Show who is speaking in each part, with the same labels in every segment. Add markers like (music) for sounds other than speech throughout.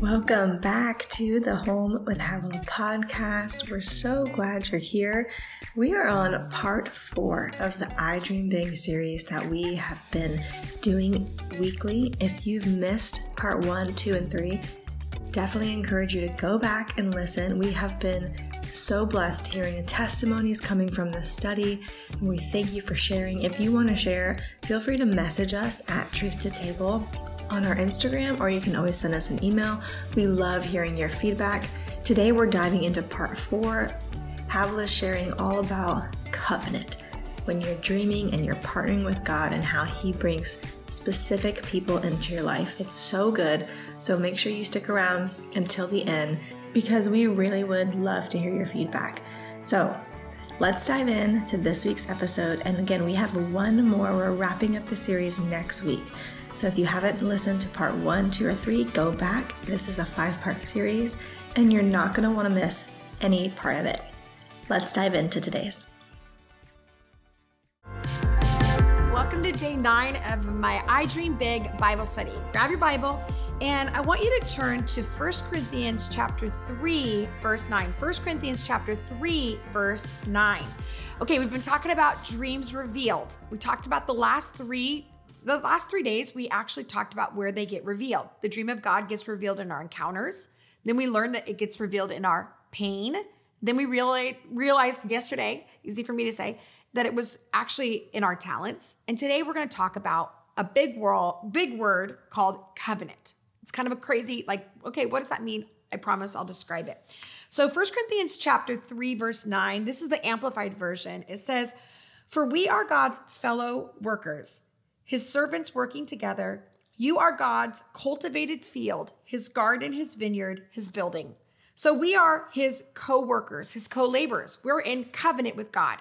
Speaker 1: Welcome back to the Home with Havilah podcast. We're so glad you're here. We are on part four of the I Dream Big series that we have been doing weekly. If you've missed part one, two, and three, definitely encourage you to go back and listen. We have been so blessed hearing the testimonies coming from this study. and We thank you for sharing. If you want to share, feel free to message us at Truth to Table on our Instagram, or you can always send us an email. We love hearing your feedback. Today, we're diving into part four. Havilah sharing all about covenant when you're dreaming and you're partnering with God and how He brings specific people into your life. It's so good. So make sure you stick around until the end because we really would love to hear your feedback. So let's dive in to this week's episode. And again, we have one more. We're wrapping up the series next week. So if you haven't listened to part one, two, or three, go back. This is a five part series, and you're not going to want to miss any part of it. Let's dive into today's.
Speaker 2: Welcome to day nine of my I Dream Big Bible study. Grab your Bible, and I want you to turn to 1 Corinthians chapter 3, verse 9. 1 Corinthians chapter 3, verse 9. Okay, we've been talking about dreams revealed. We talked about the last three the last three days, we actually talked about where they get revealed. The dream of God gets revealed in our encounters. Then we learned that it gets revealed in our pain. Then we realized, realized yesterday, easy for me to say, that it was actually in our talents. And today we're going to talk about a big world, big word called covenant. It's kind of a crazy, like, okay, what does that mean? I promise I'll describe it. So First Corinthians chapter 3, verse 9, this is the amplified version. It says, For we are God's fellow workers his servants working together. You are God's cultivated field, his garden, his vineyard, his building. So we are his co workers, his co laborers. We're in covenant with God.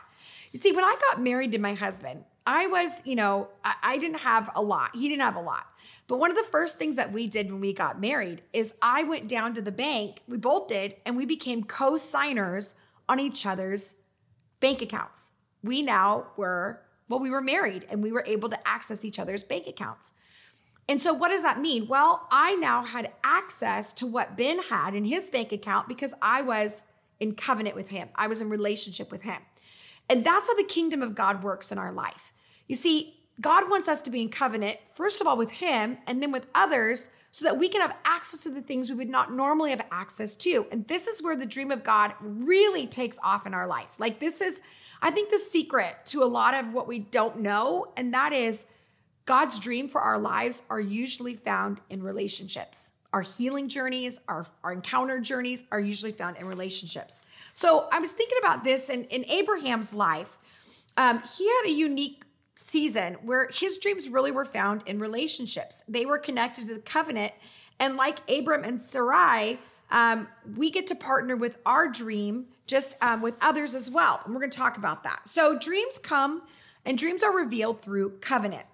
Speaker 2: You see, when I got married to my husband, I was, you know, I, I, didn't have a lot. He didn't have a lot. But one of the first things that we did when we got married is I went down to the bank, we both did, and we became co signers on each other's bank accounts. We now were well, we were married and we were able to access each other's bank accounts. And so, what does that mean? Well, I now had access to what Ben had in his bank account because I was in covenant with him, I was in relationship with him. And that's how the kingdom of God works in our life. You see, God wants us to be in covenant, first of all, with him and then with others so that we can have access to the things we would not normally have access to. And this is where the dream of God really takes off in our life. Like, this is I think the secret to a lot of what we don't know, and that is God's dream for our lives, are usually found in relationships. Our healing journeys, our, our encounter journeys are usually found in relationships. So I was thinking about this in, in Abraham's life. Um, he had a unique season where his dreams really were found in relationships. They were connected to the covenant. And like Abram and Sarai, um, we get to partner with our dream just um, with others as well. And we're going to talk about that. So, dreams come and dreams are revealed through covenant.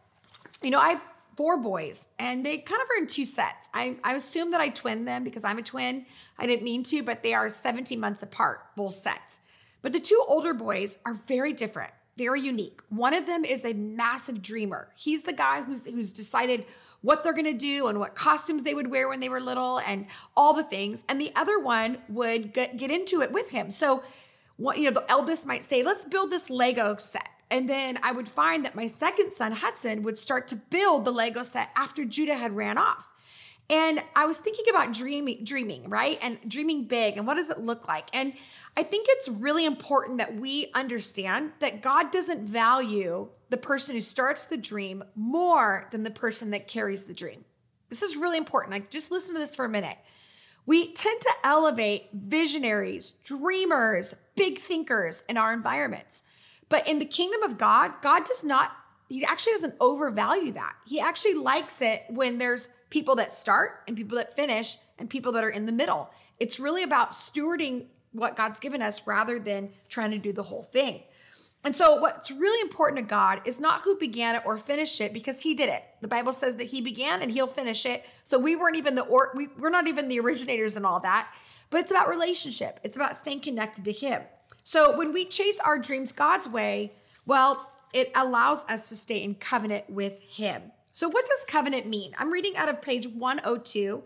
Speaker 2: You know, I have four boys and they kind of are in two sets. I, I assume that I twin them because I'm a twin. I didn't mean to, but they are 17 months apart, both sets. But the two older boys are very different, very unique. One of them is a massive dreamer. He's the guy who's who's decided what they're going to do and what costumes they would wear when they were little and all the things. And the other one would get, get into it with him. So, what, you know, the eldest might say, let's build this Lego set. And then I would find that my second son, Hudson, would start to build the Lego set after Judah had ran off. And I was thinking about dreaming, dreaming, right? And dreaming big and what does it look like? And I think it's really important that we understand that God doesn't value the person who starts the dream more than the person that carries the dream. This is really important. Like just listen to this for a minute. We tend to elevate visionaries, dreamers, big thinkers in our environments. But in the kingdom of God, God does not he actually doesn't overvalue that. He actually likes it when there's people that start and people that finish and people that are in the middle. It's really about stewarding what God's given us rather than trying to do the whole thing. And so, what's really important to God is not who began it or finished it because He did it. The Bible says that He began and He'll finish it. So, we weren't even the, or, we, we're not even the originators and all that, but it's about relationship. It's about staying connected to Him. So, when we chase our dreams God's way, well, it allows us to stay in covenant with Him. So, what does covenant mean? I'm reading out of page 102.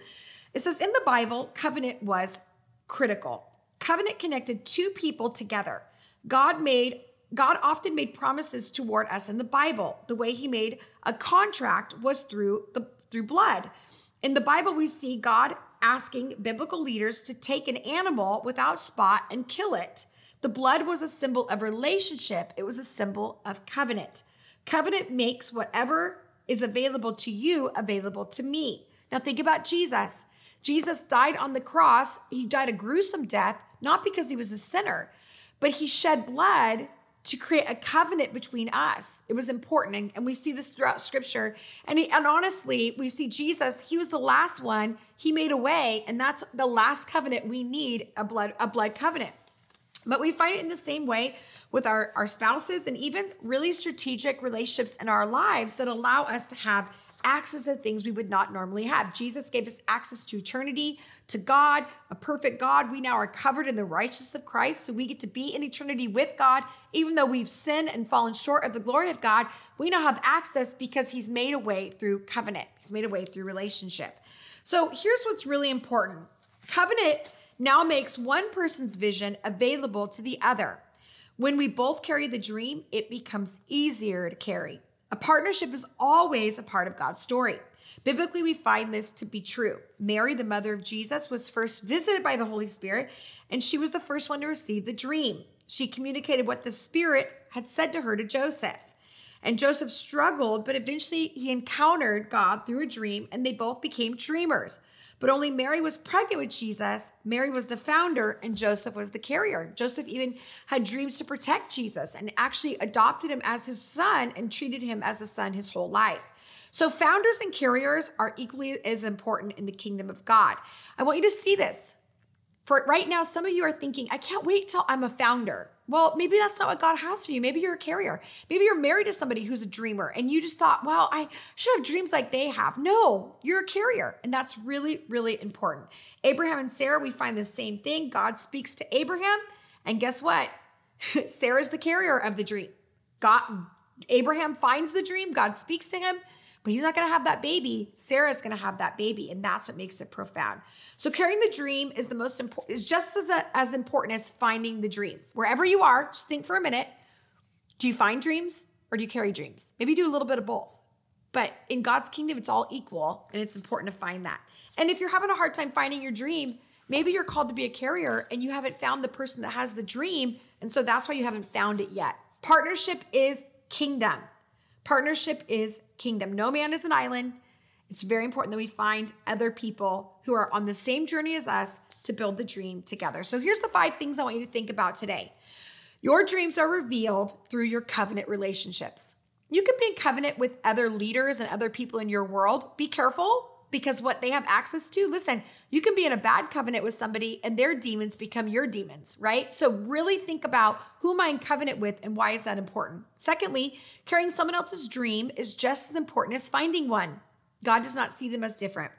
Speaker 2: It says, In the Bible, covenant was critical. Covenant connected two people together. God made God often made promises toward us in the Bible. The way he made a contract was through the through blood. In the Bible we see God asking biblical leaders to take an animal without spot and kill it. The blood was a symbol of relationship, it was a symbol of covenant. Covenant makes whatever is available to you available to me. Now think about Jesus. Jesus died on the cross. He died a gruesome death, not because he was a sinner, but he shed blood to create a covenant between us. It was important. And, and we see this throughout scripture. And, he, and honestly, we see Jesus, he was the last one. He made a way, and that's the last covenant we need a blood, a blood covenant. But we find it in the same way with our, our spouses and even really strategic relationships in our lives that allow us to have access to things we would not normally have. Jesus gave us access to eternity, to God, a perfect God. We now are covered in the righteousness of Christ, so we get to be in eternity with God. Even though we've sinned and fallen short of the glory of God, we now have access because He's made a way through covenant, He's made a way through relationship. So here's what's really important covenant now makes one person's vision available to the other. When we both carry the dream, it becomes easier to carry. A partnership is always a part of God's story. Biblically, we find this to be true. Mary, the mother of Jesus, was first visited by the Holy Spirit, and she was the first one to receive the dream. She communicated what the Spirit had said to her to Joseph. And Joseph struggled, but eventually he encountered God through a dream, and they both became dreamers. But only Mary was pregnant with Jesus. Mary was the founder, and Joseph was the carrier. Joseph even had dreams to protect Jesus and actually adopted him as his son and treated him as a son his whole life. So, founders and carriers are equally as important in the kingdom of God. I want you to see this. For right now, some of you are thinking, I can't wait till I'm a founder. Well, maybe that's not what God has for you. Maybe you're a carrier. Maybe you're married to somebody who's a dreamer and you just thought, well, I should have dreams like they have. No, you're a carrier. And that's really, really important. Abraham and Sarah, we find the same thing. God speaks to Abraham. And guess what? (laughs) Sarah's the carrier of the dream. God, Abraham finds the dream. God speaks to him but he's not going to have that baby. Sarah's going to have that baby, and that's what makes it profound. So carrying the dream is the most important. Is just as a, as important as finding the dream. Wherever you are, just think for a minute. Do you find dreams or do you carry dreams? Maybe do a little bit of both. But in God's kingdom, it's all equal, and it's important to find that. And if you're having a hard time finding your dream, maybe you're called to be a carrier and you haven't found the person that has the dream, and so that's why you haven't found it yet. Partnership is kingdom. Partnership is kingdom. No man is an island. It's very important that we find other people who are on the same journey as us to build the dream together. So here's the five things I want you to think about today. Your dreams are revealed through your covenant relationships. You can be in covenant with other leaders and other people in your world. Be careful because what they have access to, listen, you can be in a bad covenant with somebody and their demons become your demons, right? So really think about who am I in covenant with and why is that important? Secondly, carrying someone else's dream is just as important as finding one. God does not see them as different.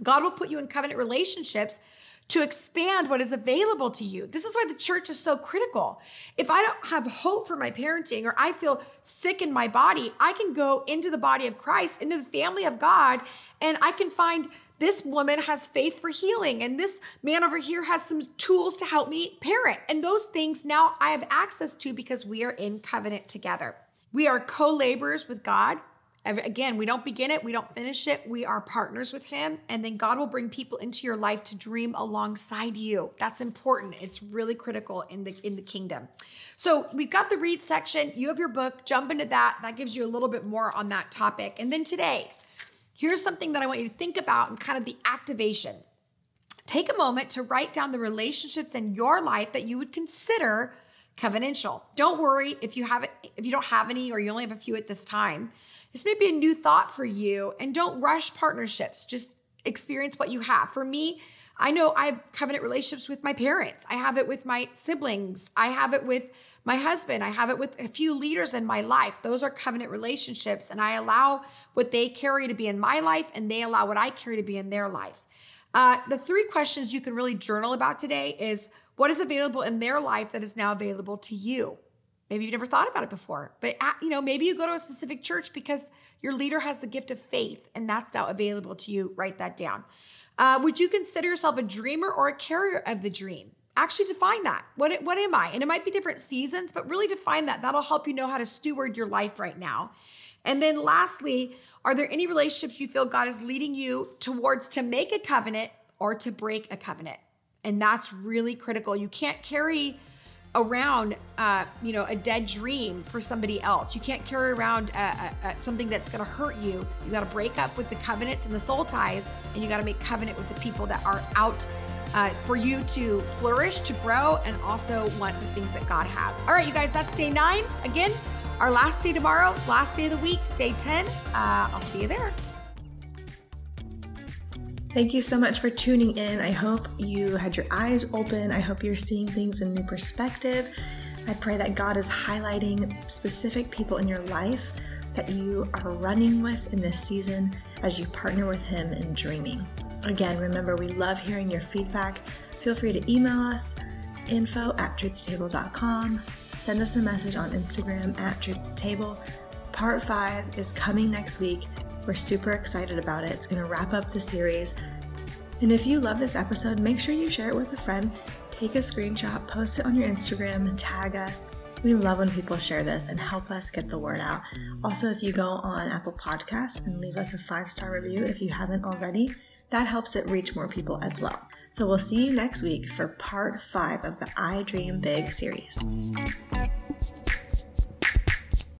Speaker 2: God will put you in covenant relationships to expand what is available to you. This is why the church is so critical. If I don't have hope for my parenting or I feel sick in my body, I can go into the body of Christ, into the family of God, and I can find this woman has faith for healing and this man over here has some tools to help me parent. And those things now I have access to because we are in covenant together. We are co laborers with God. Again, we don't begin it, we don't finish it. We are partners with Him. And then God will bring people into your life to dream alongside you. That's important. It's really critical in the in the kingdom. So we've got the read section. You have your book. Jump into that. That gives you a little bit more on that topic. And then today, here's something that I want you to think about and kind of the activation. Take a moment to write down the relationships in your life that you would consider covenantal. Don't worry if you have it, if you don't have any or you only have a few at this time. This may be a new thought for you, and don't rush partnerships. Just experience what you have. For me, I know I have covenant relationships with my parents. I have it with my siblings. I have it with my husband. I have it with a few leaders in my life. Those are covenant relationships. And I allow what they carry to be in my life, and they allow what I carry to be in their life. Uh, the three questions you can really journal about today is what is available in their life that is now available to you? Maybe you've never thought about it before, but at, you know, maybe you go to a specific church because your leader has the gift of faith and that's now available to you. Write that down. Uh, would you consider yourself a dreamer or a carrier of the dream? Actually, define that. What, what am I? And it might be different seasons, but really define that. That'll help you know how to steward your life right now. And then lastly, are there any relationships you feel God is leading you towards to make a covenant or to break a covenant? And that's really critical. You can't carry around, uh, you know, a dead dream for somebody else. You can't carry around uh, uh, uh something that's going to hurt you. You got to break up with the covenants and the soul ties, and you got to make covenant with the people that are out uh, for you to flourish, to grow, and also want the things that God has. All right, you guys, that's day nine. Again, our last day tomorrow, last day of the week, day 10. Uh, I'll see you there.
Speaker 1: Thank you so much for tuning in. I hope you had your eyes open. I hope you're seeing things in new perspective. I pray that God is highlighting specific people in your life that you are running with in this season as you partner with Him in dreaming. Again, remember, we love hearing your feedback. Feel free to email us info at truth2table.com. Send us a message on Instagram at truth2table. Part five is coming next week. We're super excited about it. It's going to wrap up the series. And if you love this episode, make sure you share it with a friend. Take a screenshot, post it on your Instagram, tag us. We love when people share this and help us get the word out. Also, if you go on Apple Podcasts and leave us a five star review if you haven't already, that helps it reach more people as well. So we'll see you next week for part five of the I Dream Big series.